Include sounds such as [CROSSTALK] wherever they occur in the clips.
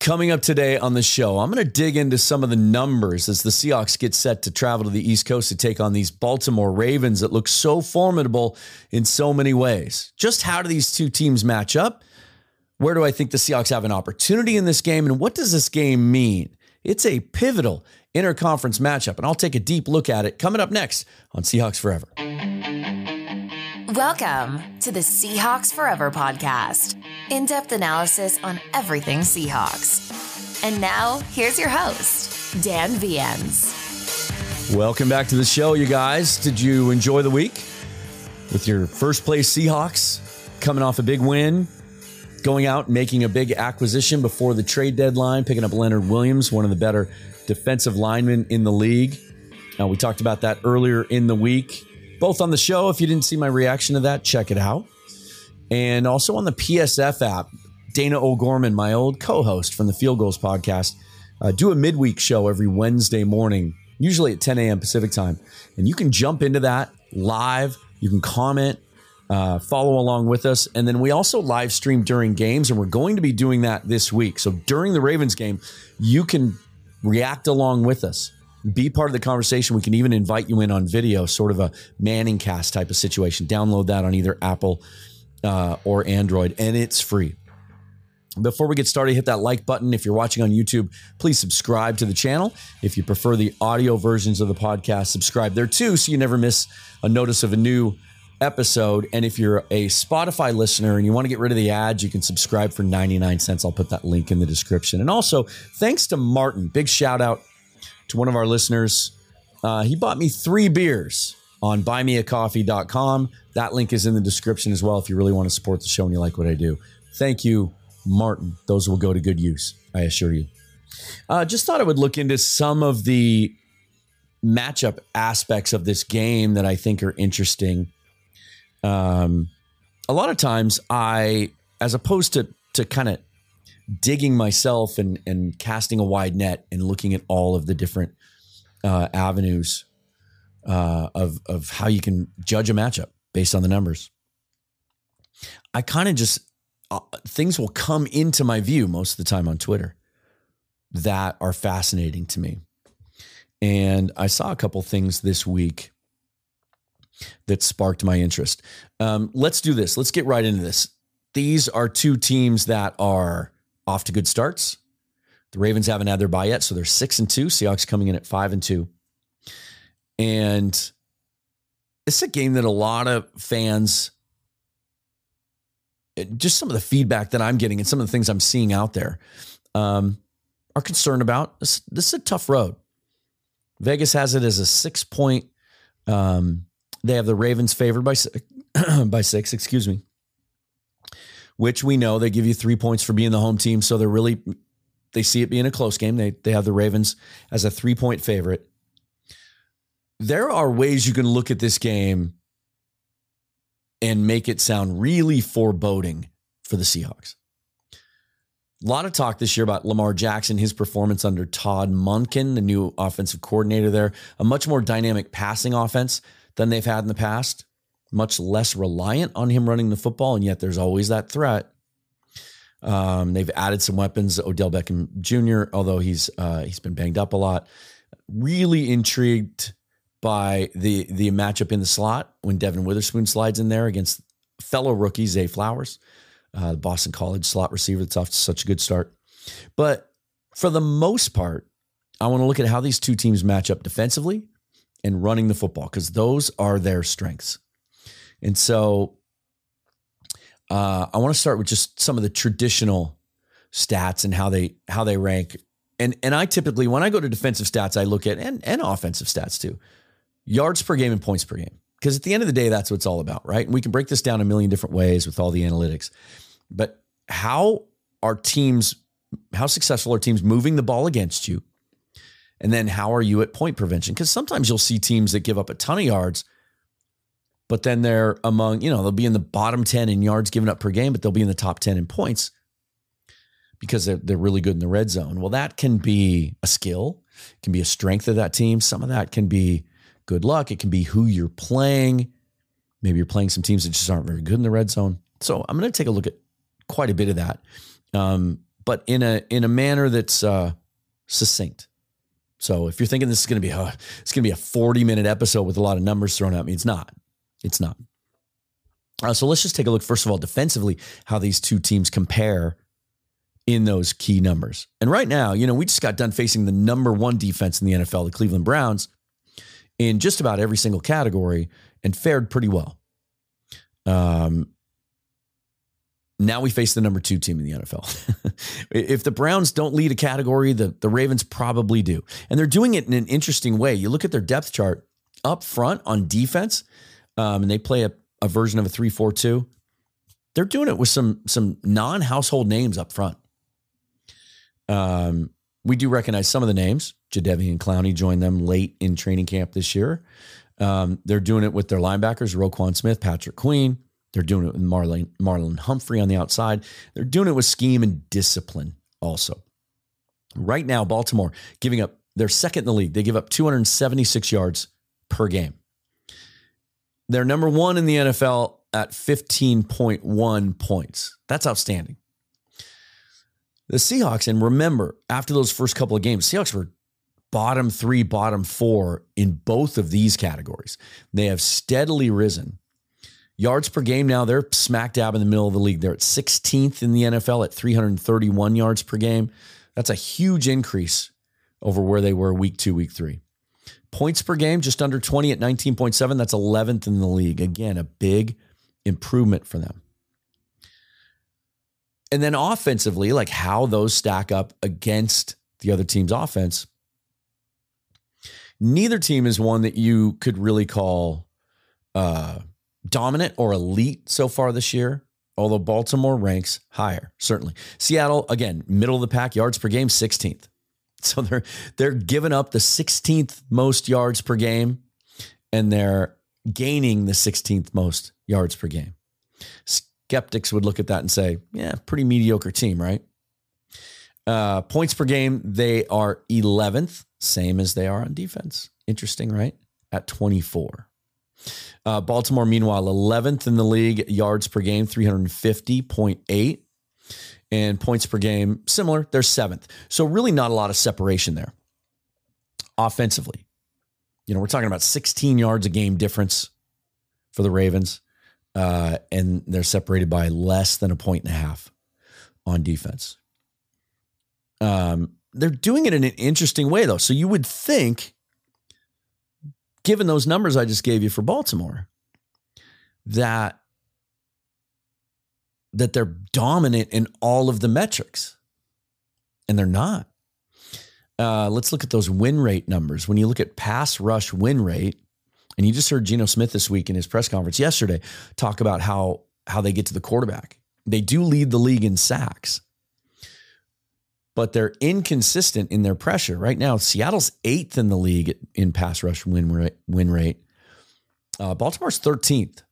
Coming up today on the show, I'm going to dig into some of the numbers as the Seahawks get set to travel to the East Coast to take on these Baltimore Ravens that look so formidable in so many ways. Just how do these two teams match up? Where do I think the Seahawks have an opportunity in this game? And what does this game mean? It's a pivotal interconference matchup, and I'll take a deep look at it coming up next on Seahawks Forever. Welcome to the Seahawks Forever podcast in depth analysis on everything Seahawks. And now, here's your host, Dan Viens. Welcome back to the show, you guys. Did you enjoy the week with your first place Seahawks coming off a big win? Going out making a big acquisition before the trade deadline, picking up Leonard Williams, one of the better defensive linemen in the league. Now, we talked about that earlier in the week both on the show. If you didn't see my reaction to that, check it out. And also on the PSF app, Dana O'Gorman, my old co host from the Field Gulls podcast, uh, do a midweek show every Wednesday morning, usually at 10 a.m. Pacific time. And you can jump into that live. You can comment, uh, follow along with us. And then we also live stream during games, and we're going to be doing that this week. So during the Ravens game, you can react along with us be part of the conversation. We can even invite you in on video, sort of a Manning cast type of situation. Download that on either Apple uh, or Android, and it's free. Before we get started, hit that like button. If you're watching on YouTube, please subscribe to the channel. If you prefer the audio versions of the podcast, subscribe there too so you never miss a notice of a new episode. And if you're a Spotify listener and you want to get rid of the ads, you can subscribe for 99 cents. I'll put that link in the description. And also, thanks to Martin. Big shout out to one of our listeners. Uh, he bought me three beers on buymeacoffee.com. That link is in the description as well if you really want to support the show and you like what I do. Thank you, Martin. Those will go to good use, I assure you. Uh, just thought I would look into some of the matchup aspects of this game that I think are interesting. Um, a lot of times, I, as opposed to to kind of digging myself and and casting a wide net and looking at all of the different uh, avenues uh, of of how you can judge a matchup based on the numbers. I kind of just uh, things will come into my view most of the time on Twitter that are fascinating to me, and I saw a couple things this week that sparked my interest. Um, let's do this. Let's get right into this. These are two teams that are off to good starts. The Ravens haven't had their bye yet, so they're six and two. Seahawks coming in at five and two. And is a game that a lot of fans, just some of the feedback that I'm getting and some of the things I'm seeing out there, um, are concerned about. This, this, is a tough road. Vegas has it as a six point. Um, they have the Ravens favored by [CLEARS THROAT] by six. Excuse me which we know they give you three points for being the home team. So they're really, they see it being a close game. They, they have the Ravens as a three point favorite. There are ways you can look at this game and make it sound really foreboding for the Seahawks. A lot of talk this year about Lamar Jackson, his performance under Todd Monken, the new offensive coordinator there, a much more dynamic passing offense than they've had in the past much less reliant on him running the football, and yet there's always that threat. Um, they've added some weapons. Odell Beckham Jr., although he's uh, he's been banged up a lot. Really intrigued by the the matchup in the slot when Devon Witherspoon slides in there against fellow rookie Zay Flowers, uh, the Boston College slot receiver that's off to such a good start. But for the most part, I want to look at how these two teams match up defensively and running the football because those are their strengths. And so uh, I want to start with just some of the traditional stats and how they how they rank. And and I typically when I go to defensive stats, I look at and and offensive stats too, yards per game and points per game. Because at the end of the day, that's what it's all about, right? And we can break this down a million different ways with all the analytics. But how are teams, how successful are teams moving the ball against you? And then how are you at point prevention? Because sometimes you'll see teams that give up a ton of yards, but then they're among, you know, they'll be in the bottom 10 in yards given up per game, but they'll be in the top 10 in points because they're, they're really good in the red zone. Well, that can be a skill, can be a strength of that team. Some of that can be good luck. It can be who you're playing. Maybe you're playing some teams that just aren't very good in the red zone. So I'm going to take a look at quite a bit of that, um, but in a in a manner that's uh, succinct. So if you're thinking this is going to be a, it's going to be a 40 minute episode with a lot of numbers thrown at me, it's not. It's not. Uh, so let's just take a look first of all defensively how these two teams compare in those key numbers. And right now, you know, we just got done facing the number one defense in the NFL, the Cleveland Browns in just about every single category and fared pretty well. Um, now we face the number two team in the NFL. [LAUGHS] if the Browns don't lead a category, the, the Ravens probably do. And they're doing it in an interesting way. You look at their depth chart up front on defense, um, and they play a, a version of a 3 4 2. They're doing it with some some non household names up front. Um, we do recognize some of the names. Jadeveon Clowney joined them late in training camp this year. Um, they're doing it with their linebackers, Roquan Smith, Patrick Queen. They're doing it with Marlon, Marlon Humphrey on the outside. They're doing it with scheme and discipline also. Right now, Baltimore giving up, they're second in the league. They give up 276 yards per game. They're number one in the NFL at 15.1 points. That's outstanding. The Seahawks, and remember, after those first couple of games, Seahawks were bottom three, bottom four in both of these categories. They have steadily risen. Yards per game now, they're smack dab in the middle of the league. They're at 16th in the NFL at 331 yards per game. That's a huge increase over where they were week two, week three. Points per game, just under 20 at 19.7. That's 11th in the league. Again, a big improvement for them. And then offensively, like how those stack up against the other team's offense. Neither team is one that you could really call uh, dominant or elite so far this year, although Baltimore ranks higher, certainly. Seattle, again, middle of the pack, yards per game, 16th. [LAUGHS] So they're they're giving up the 16th most yards per game, and they're gaining the 16th most yards per game skeptics would look at that and say, yeah, pretty mediocre team, right? Uh, points per game, they are 11th, same as they are on defense. Interesting, right? At 24. Uh, Baltimore, meanwhile, 11th in the league, yards per game, 350.8. And points per game, similar, they're seventh. So, really, not a lot of separation there. Offensively, you know, we're talking about 16 yards a game difference for the Ravens uh, and they're separated by less than a point and a half on defense. Um, they're doing it in an interesting way, though. So you would think, given those numbers I just gave you for Baltimore, that that they're dominant in all of the metrics, and they're not. Uh, let's look at those win rate numbers. When you look at pass rush win rate, and you just heard Geno Smith this week in his press conference yesterday talk about how how they get to the quarterback. They do lead the league in sacks, but they're inconsistent in their pressure. Right now, Seattle's eighth in the league in pass rush win rate. Win rate. Uh, Baltimore's 13th.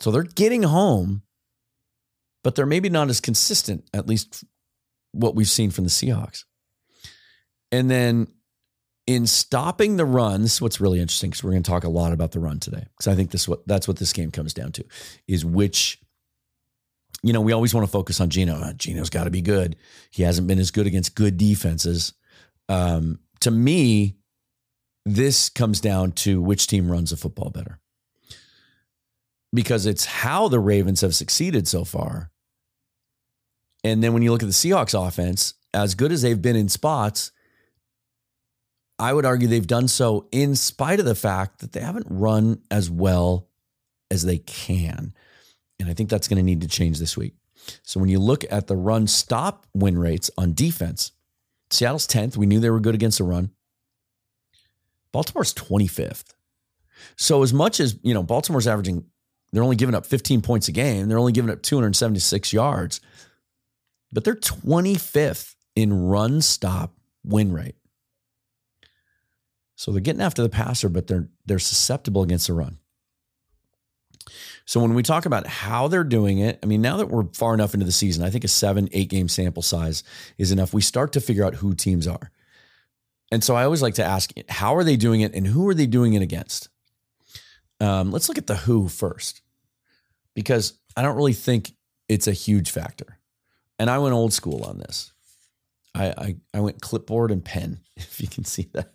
So they're getting home, but they're maybe not as consistent, at least what we've seen from the Seahawks. And then in stopping the run, this is what's really interesting because we're going to talk a lot about the run today. Because I think this what that's what this game comes down to is which, you know, we always want to focus on Geno. Uh, Geno's got to be good. He hasn't been as good against good defenses. Um, to me, this comes down to which team runs the football better. Because it's how the Ravens have succeeded so far. And then when you look at the Seahawks offense, as good as they've been in spots, I would argue they've done so in spite of the fact that they haven't run as well as they can. And I think that's going to need to change this week. So when you look at the run stop win rates on defense, Seattle's 10th. We knew they were good against the run. Baltimore's 25th. So as much as, you know, Baltimore's averaging, they're only giving up 15 points a game. They're only giving up 276 yards, but they're 25th in run stop win rate. So they're getting after the passer, but they're they're susceptible against the run. So when we talk about how they're doing it, I mean, now that we're far enough into the season, I think a seven, eight game sample size is enough. We start to figure out who teams are. And so I always like to ask, how are they doing it and who are they doing it against? Um, let's look at the who first, because I don't really think it's a huge factor. And I went old school on this. I, I, I went clipboard and pen, [LAUGHS] if you can see that.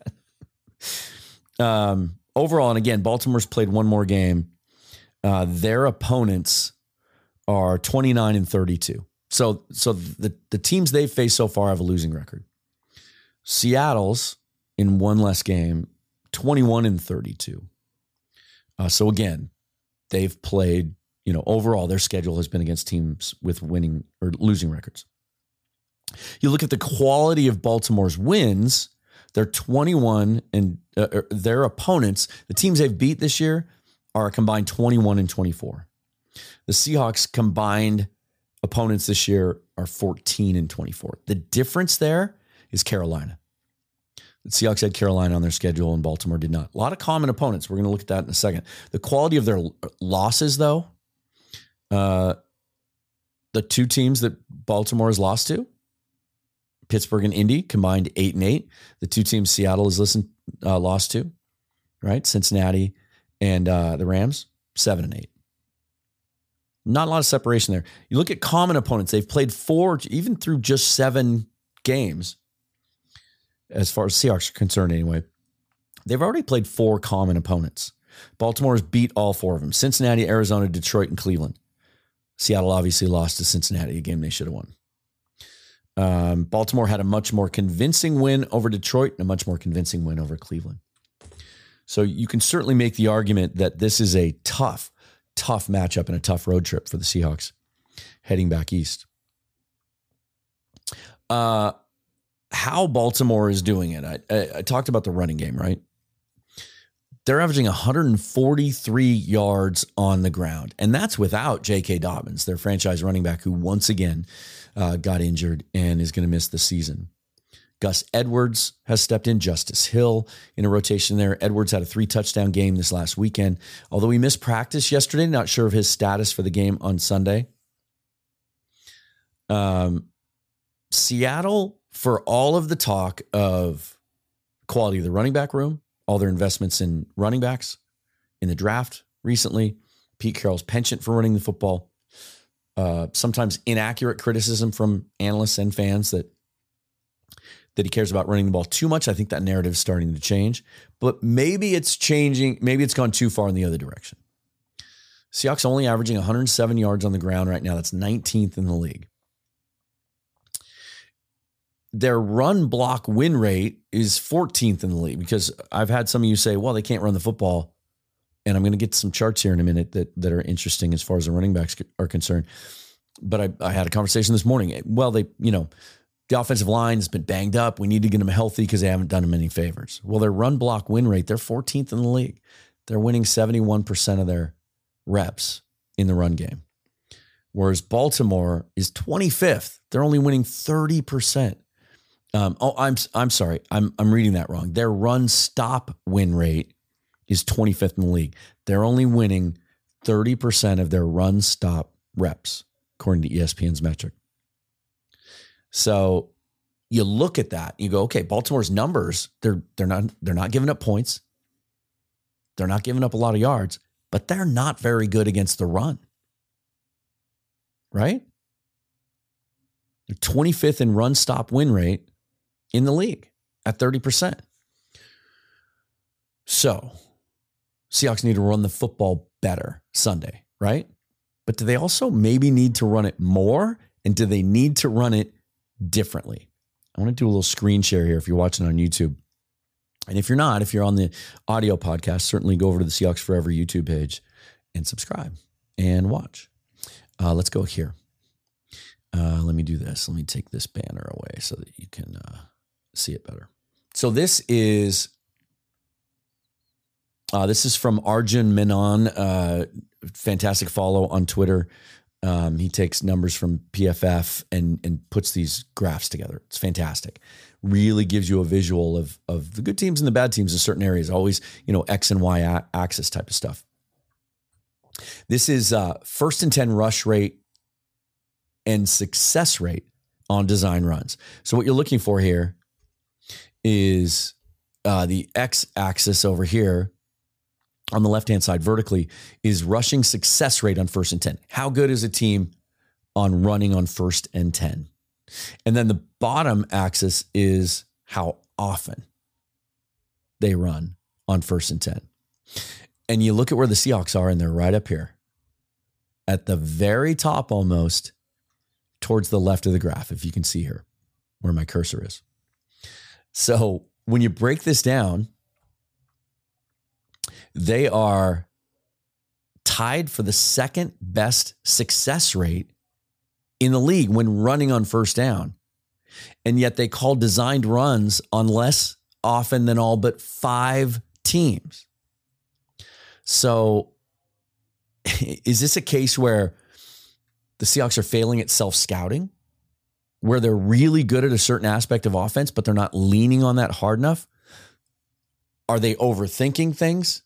um, overall, and again, Baltimore's played one more game. Uh, their opponents are 29 and 32. So, so the, the teams they've faced so far have a losing record. Seattle's in one less game, 21 and 32. Uh, so again, they've played, you know, overall their schedule has been against teams with winning or losing records. You look at the quality of Baltimore's wins, they're 21 and uh, er, their opponents, the teams they've beat this year are a combined 21 and 24. The Seahawks combined opponents this year are 14 and 24. The difference there is Carolina. The Seahawks had Carolina on their schedule and Baltimore did not. A lot of common opponents. We're going to look at that in a second. The quality of their losses, though, uh, the two teams that Baltimore has lost to, Pittsburgh and Indy, combined eight and eight. The two teams Seattle has listened uh, lost to, right? Cincinnati and uh, the Rams, seven and eight. Not a lot of separation there. You look at common opponents; they've played four, even through just seven games as far as Seahawks are concerned, anyway. They've already played four common opponents. Baltimore has beat all four of them Cincinnati, Arizona, Detroit, and Cleveland. Seattle obviously lost to Cincinnati, a game they should have won. Um, Baltimore had a much more convincing win over Detroit and a much more convincing win over Cleveland. So you can certainly make the argument that this is a tough, tough matchup and a tough road trip for the Seahawks heading back east. Uh, how Baltimore is doing it. I, I, I talked about the running game, right? They're averaging 143 yards on the ground, and that's without J.K. Dobbins, their franchise running back, who once again uh, got injured and is going to miss the season. Gus Edwards has stepped in, Justice Hill in a rotation there. Edwards had a three touchdown game this last weekend. Although he missed practice yesterday, not sure of his status for the game on Sunday. Um, Seattle for all of the talk of quality of the running back room, all their investments in running backs in the draft recently, Pete Carroll's penchant for running the football, uh, sometimes inaccurate criticism from analysts and fans that that he cares about running the ball too much. I think that narrative is starting to change, but maybe it's changing. Maybe it's gone too far in the other direction. Seahawks only averaging 107 yards on the ground right now. That's 19th in the league their run block win rate is 14th in the league because I've had some of you say, well, they can't run the football. And I'm going to get some charts here in a minute that, that are interesting as far as the running backs are concerned. But I, I had a conversation this morning. Well, they, you know, the offensive line has been banged up. We need to get them healthy because they haven't done them any favors. Well, their run block win rate, they're 14th in the league. They're winning 71% of their reps in the run game. Whereas Baltimore is 25th. They're only winning 30%. Um, oh, I'm I'm sorry. I'm I'm reading that wrong. Their run stop win rate is 25th in the league. They're only winning 30% of their run stop reps, according to ESPN's metric. So you look at that, you go, okay, Baltimore's numbers, they're they're not they're not giving up points. They're not giving up a lot of yards, but they're not very good against the run. Right? They're 25th in run stop win rate in the league at 30%. So, Seahawks need to run the football better Sunday, right? But do they also maybe need to run it more And do they need to run it differently? I want to do a little screen share here if you're watching on YouTube. And if you're not, if you're on the audio podcast, certainly go over to the Seahawks Forever YouTube page and subscribe and watch. Uh, let's go here. Uh, let me do this. Let me take this banner away so that you can uh, see it better. So this is uh, this is from Arjun Menon. Uh, fantastic follow on Twitter. Um, he takes numbers from PFF and and puts these graphs together. It's fantastic. Really gives you a visual of of the good teams and the bad teams in certain areas. Always you know X and Y axis type of stuff. This is uh, first and ten rush rate and success rate on design runs. So what you're looking for here is uh, the X axis over here on the left hand side vertically is rushing success rate on first and 10. How good is a team on running on first and 10? And then the bottom axis is how often they run on first and 10. And you look at where the Seahawks are, and they're right up here at the very top almost towards the left of the graph, if you can see here where my cursor is. So when you break this down, they are tied for the second best success rate in the league when running on first down. And yet they call designed runs on less often than all but five teams. So [LAUGHS] is this a case where the Seahawks are failing at self scouting, where they're really good at a certain aspect of offense, but they're not leaning on that hard enough? Are they overthinking things?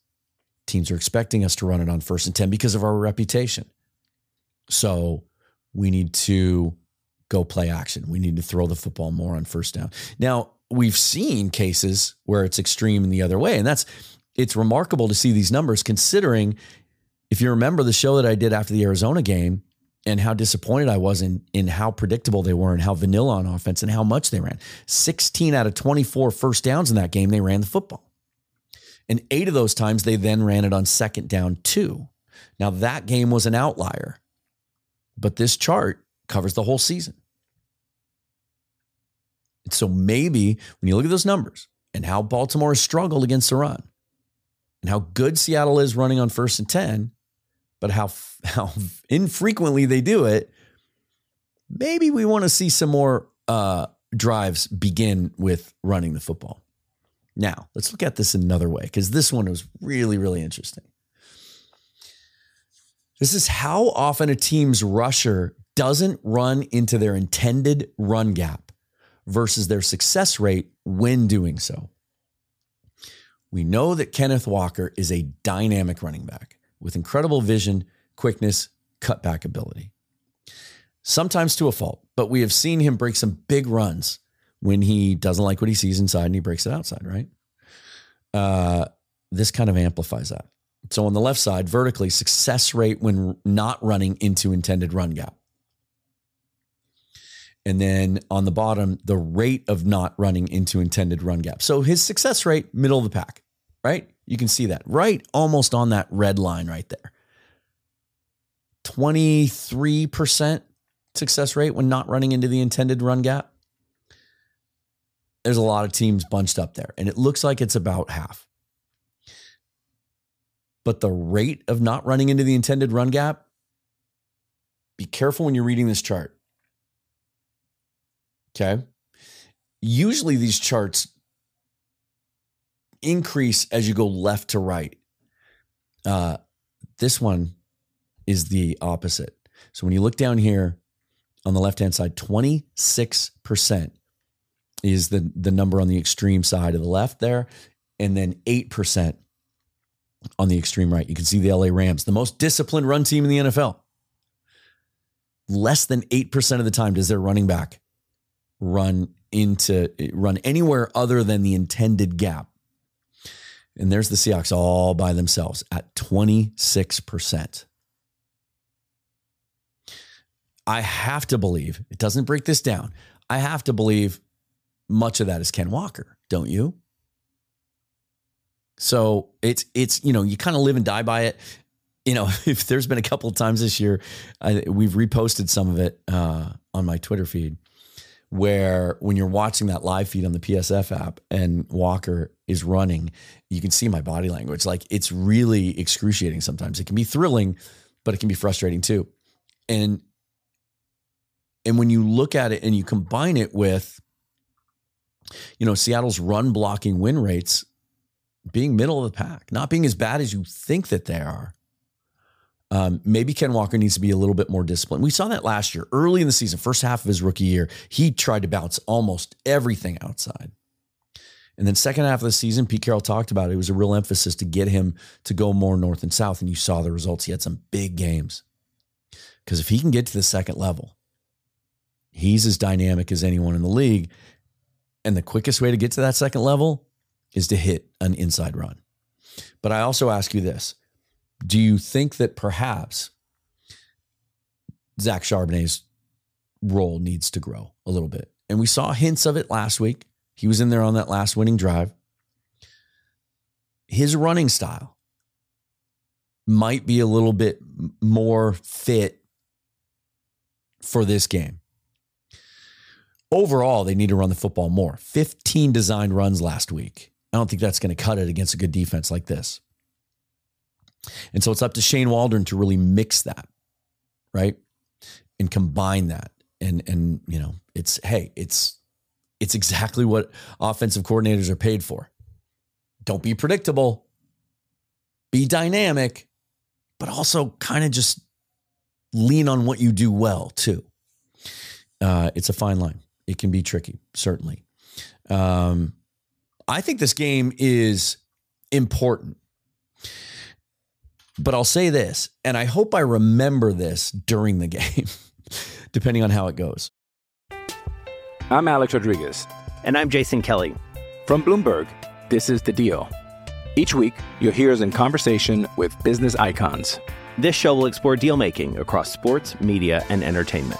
Teams are expecting us to run it on first and 10 because of our reputation. So we need to go play action. We need to throw the football more on first down. Now, we've seen cases where it's extreme in the other way. And that's, it's remarkable to see these numbers considering if you remember the show that I did after the Arizona game and how disappointed I was in, in how predictable they were and how vanilla on offense and how much they ran. 16 out of 24 first downs in that game, they ran the football. And eight of those times they then ran it on second down too. Now that game was an outlier, but this chart covers the whole season. So maybe when you look at those numbers and how Baltimore struggled against the run and how good Seattle is running on first and 10, but how, [LAUGHS] how infrequently they do it, maybe we want to see some more uh, drives begin with running the football. Now, let's look at this another way because this one was really, really interesting. This is how often a team's rusher doesn't run into their intended run gap versus their success rate when doing so. We know that Kenneth Walker is a dynamic running back with incredible vision, quickness, cutback ability. Sometimes to a fault, but we have seen him break some big runs when he doesn't like what he sees inside and he breaks it outside, right? Uh, this kind of amplifies that. So on the left side, vertically, success rate when not running into intended run gap. And then on the bottom, the rate of not running into intended run gap. So his success rate, middle of the pack, right? You can see that right almost on that red line right there. 23% success rate when not running into the intended run gap there's a lot of teams bunched up there, and it looks like it's about half. But the rate of not running into the intended run gap, be careful when you're reading this chart. Okay. Usually these charts increase as you go left to right. Uh, this one is the opposite. So when you look down here on the left hand side, 26% is the the number on the extreme side of the left there, and then eight percent on the extreme right. You can see the LA Rams, the most disciplined run team in the NFL. Less than eight percent of the time does their running back run into run anywhere other than the intended gap. And there's the Seahawks all by themselves at 26%. I have to believe, it doesn't break this down. I have to believe much of that is Ken Walker, don't you? So it's it's you know you kind of live and die by it. you know, [LAUGHS] if there's been a couple of times this year, I, we've reposted some of it uh, on my Twitter feed, where when you're watching that live feed on the PSF app and Walker is running, you can see my body language. Like it's really excruciating sometimes. It can be thrilling, but it can be frustrating too. And and when you look at it and you combine it with, you know, Seattle's run blocking win rates being middle of the pack, not being as bad as you think that they are. Um, maybe Ken Walker needs to be a little bit more disciplined. We saw that last year, early in the season, first half of his rookie year. He tried to bounce almost everything outside. And then second half of the season, Pete Carroll talked about it. It was a real emphasis to get him to go more north and south. And you saw the results. He had some big games. Because if he can get to the second level, he's as dynamic as anyone in the league. And the quickest way to get to that second level is to hit an inside run. But I also ask you this do you think that perhaps Zach Charbonnet's role needs to grow a little bit? And we saw hints of it last week. He was in there on that last winning drive. His running style might be a little bit more fit for this game. Overall, they need to run the football more. 15 designed runs last week. I don't think that's going to cut it against a good defense like this. And so it's up to Shane Waldron to really mix that, right? And combine that. And and you know, it's hey, it's it's exactly what offensive coordinators are paid for. Don't be predictable. Be dynamic, but also kind of just lean on what you do well too. Uh, it's a fine line. It can be tricky, certainly. Um, I think this game is important. But I'll say this, and I hope I remember this during the [LAUGHS] game, depending on how it goes. I'm Alex Rodriguez. And I'm Jason Kelly. From Bloomberg, this is The Deal. Each week, you'll hear us in conversation with business icons. This show will explore deal making across sports, media, and entertainment.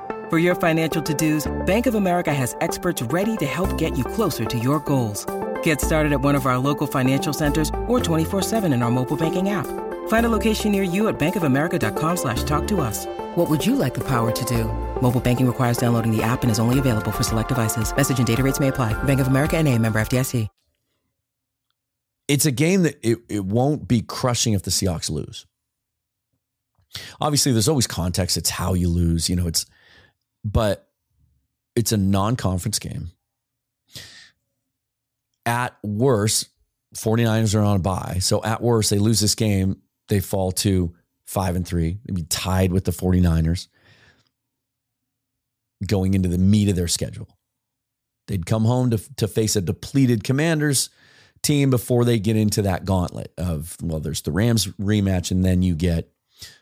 For your financial to dos, Bank of America has experts ready to help get you closer to your goals. Get started at one of our local financial centers or 24-7 in our mobile banking app. Find a location near you at bankofamerica.com slash talk to us. What would you like the power to do? Mobile banking requires downloading the app and is only available for select devices. Message and data rates may apply. Bank of America and a member FDIC. It's a game that it, it won't be crushing if the Seahawks lose. Obviously, there's always context. It's how you lose, you know, it's, but it's a non conference game. At worst, 49ers are on a bye. So at worst, they lose this game, they fall to five and three, they'd be tied with the 49ers going into the meat of their schedule. They'd come home to, to face a depleted commanders team before they get into that gauntlet of, well, there's the Rams rematch, and then you get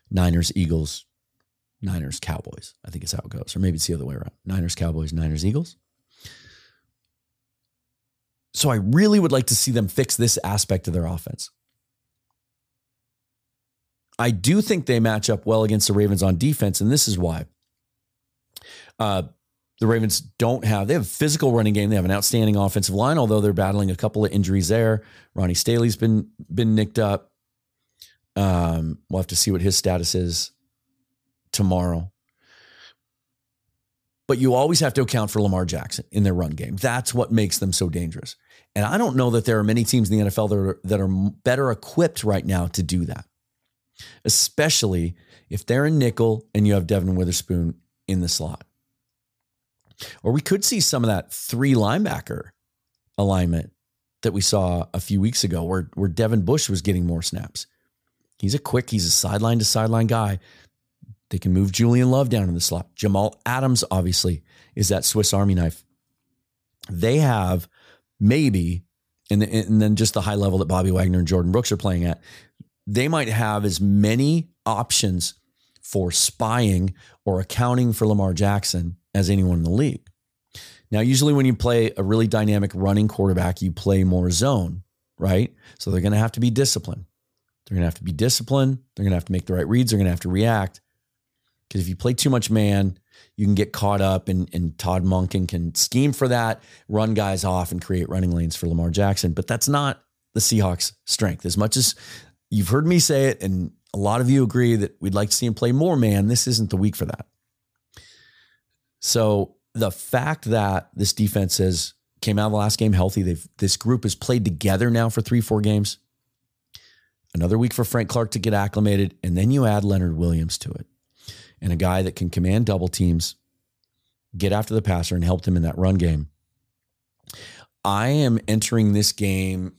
Niners, Eagles, Niners, Cowboys. I think it's how it goes. Or maybe it's the other way around Niners, Cowboys, Niners, Eagles. So I really would like to see them fix this aspect of their offense. I do think they match up well against the Ravens on defense, and this is why. Uh, the Ravens don't have, they have a physical running game. They have an outstanding offensive line, although they're battling a couple of injuries there. Ronnie Stanley's been been nicked up. Um, we'll have to see what his status is tomorrow. But you always have to account for Lamar Jackson in their run game. That's what makes them so dangerous. And I don't know that there are many teams in the NFL that are, that are better equipped right now to do that, especially if they're in nickel and you have Devon Witherspoon in the slot. Or we could see some of that three linebacker alignment that we saw a few weeks ago where, where Devin Bush was getting more snaps. He's a quick, he's a sideline to sideline guy. They can move Julian Love down in the slot. Jamal Adams, obviously, is that Swiss Army knife. They have maybe, and, and then just the high level that Bobby Wagner and Jordyn Brooks are playing at, they might have as many options for spying or accounting for Lamar Jackson as anyone in the league. Now, usually when you play a really dynamic running quarterback, you play more zone, right? So they're going to have to be disciplined. They're going to have to be disciplined. They're going to have to make the right reads. They're going to have to react. Because if you play too much man, you can get caught up, and, and Todd Monken can scheme for that, run guys off, and create running lanes for Lamar Jackson. But that's not the Seahawks' strength. As much as you've heard me say it, and a lot of you agree that we'd like to see him play more man, this isn't the week for that. So the fact that this defense has came out of the last game healthy, they've this group has played together now for three, four games. Another week for Frank Clark to get acclimated, and then you add Leonard Williams to it, and a guy that can command double teams, get after the passer, and help them in that run game. I am entering this game,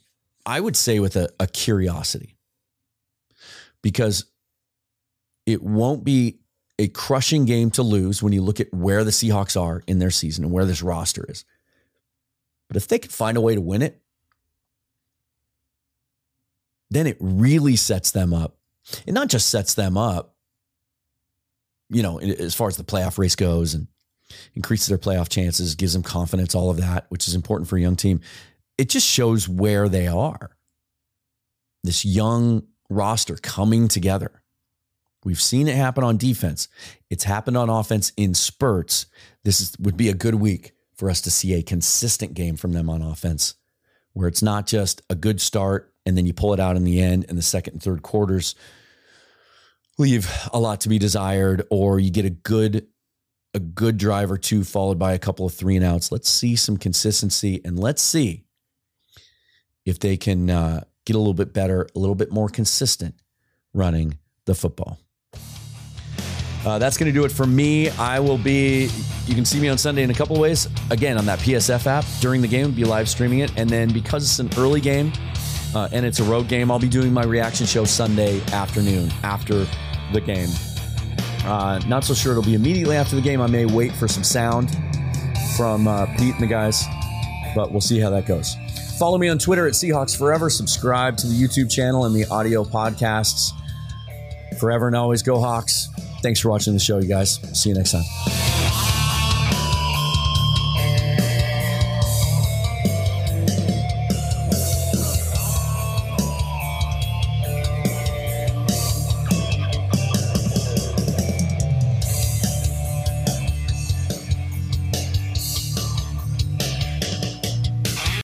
I would say, with a, a curiosity because it won't be a crushing game to lose when you look at where the Seahawks are in their season and where this roster is. But if they can find a way to win it, then it really sets them up. It not just sets them up, you know, as far as the playoff race goes and increases their playoff chances, gives them confidence, all of that, which is important for a young team. It just shows where they are. This young roster coming together. We've seen it happen on defense. It's happened on offense in spurts. This is, would be a good week for us to see a consistent game from them on offense, where it's not just a good start and then you pull it out in the end and the second and third quarters leave a lot to be desired, or you get a good a good drive or two followed by a couple of three and outs. Let's see some consistency and let's see if they can uh, get a little bit better, a little bit more consistent running the football. Uh, that's going to do it for me. I will be, you can see me on Sunday in a couple ways. Again, on that PSF app during the game, be live streaming it. And then because it's an early game uh, and it's a road game, I'll be doing my reaction show Sunday afternoon after the game. Uh, not so sure it'll be immediately after the game. I may wait for some sound from uh, Pete and the guys, but we'll see how that goes. Follow me on Twitter at Seahawks Forever. Subscribe to the YouTube channel and the audio podcasts. Forever and always go Hawks. Thanks for watching the show, you guys. See you next time.